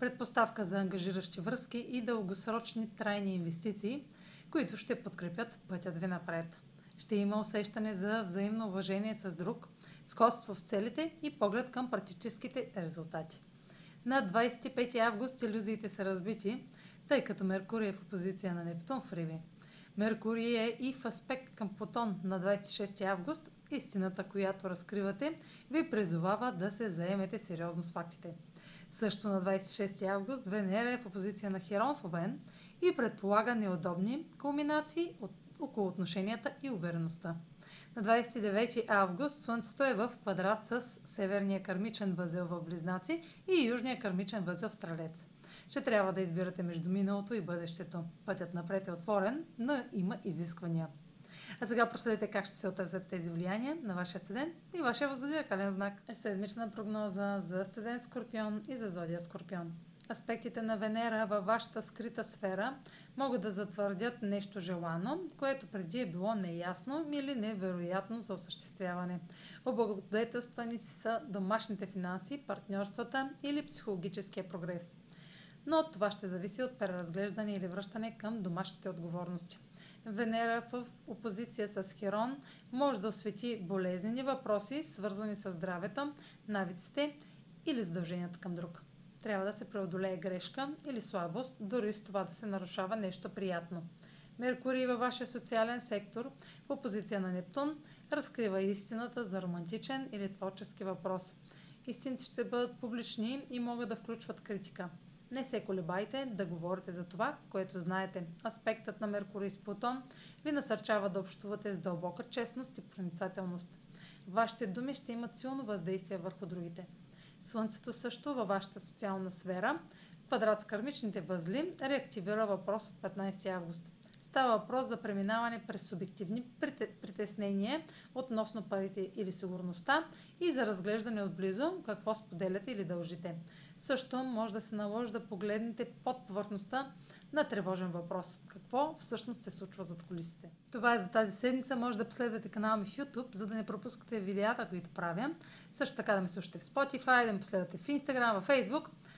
предпоставка за ангажиращи връзки и дългосрочни трайни инвестиции, които ще подкрепят пътят ви напред. Ще има усещане за взаимно уважение с друг, сходство в целите и поглед към практическите резултати. На 25 август иллюзиите са разбити, тъй като Меркурий е в опозиция на Нептун в Риби. Меркурий е и в аспект към Плутон на 26 август. Истината, която разкривате, ви призовава да се заемете сериозно с фактите. Също на 26 август Венера е в опозиция на Херон в Овен и предполага неудобни кулминации от, около отношенията и увереността. На 29 август Слънцето е в квадрат с северния кармичен възел в Близнаци и южния кармичен възел в Стрелец. Ще трябва да избирате между миналото и бъдещето. Пътят напред е отворен, но има изисквания. А сега проследете как ще се отразят тези влияния на вашия седен и вашия зодиакален знак. Седмична прогноза за седен Скорпион и за зодия Скорпион. Аспектите на Венера във вашата скрита сфера могат да затвърдят нещо желано, което преди е било неясно или невероятно за осъществяване. Облагодетелствани са домашните финанси, партньорствата или психологическия прогрес. Но това ще зависи от преразглеждане или връщане към домашните отговорности. Венера в опозиция с Херон може да освети болезнени въпроси, свързани с здравето, навиците или задълженията към друг. Трябва да се преодолее грешка или слабост, дори с това да се нарушава нещо приятно. Меркурий във вашия социален сектор в опозиция на Нептун разкрива истината за романтичен или творчески въпрос. Истините ще бъдат публични и могат да включват критика. Не се колебайте да говорите за това, което знаете. Аспектът на Меркурий с Плутон ви насърчава да общувате с дълбока честност и проницателност. Вашите думи ще имат силно въздействие върху другите. Слънцето също във вашата социална сфера, квадрат с кармичните възли, реактивира въпрос от 15 август. Става въпрос за преминаване през субективни притеснения относно парите или сигурността и за разглеждане отблизо какво споделяте или дължите. Също може да се наложи да погледнете под повърхността на тревожен въпрос. Какво всъщност се случва зад колисите? Това е за тази седмица. Може да последвате канала ми в YouTube, за да не пропускате видеята, които правя. Също така да ме слушате в Spotify, да ме последвате в Instagram, в Facebook.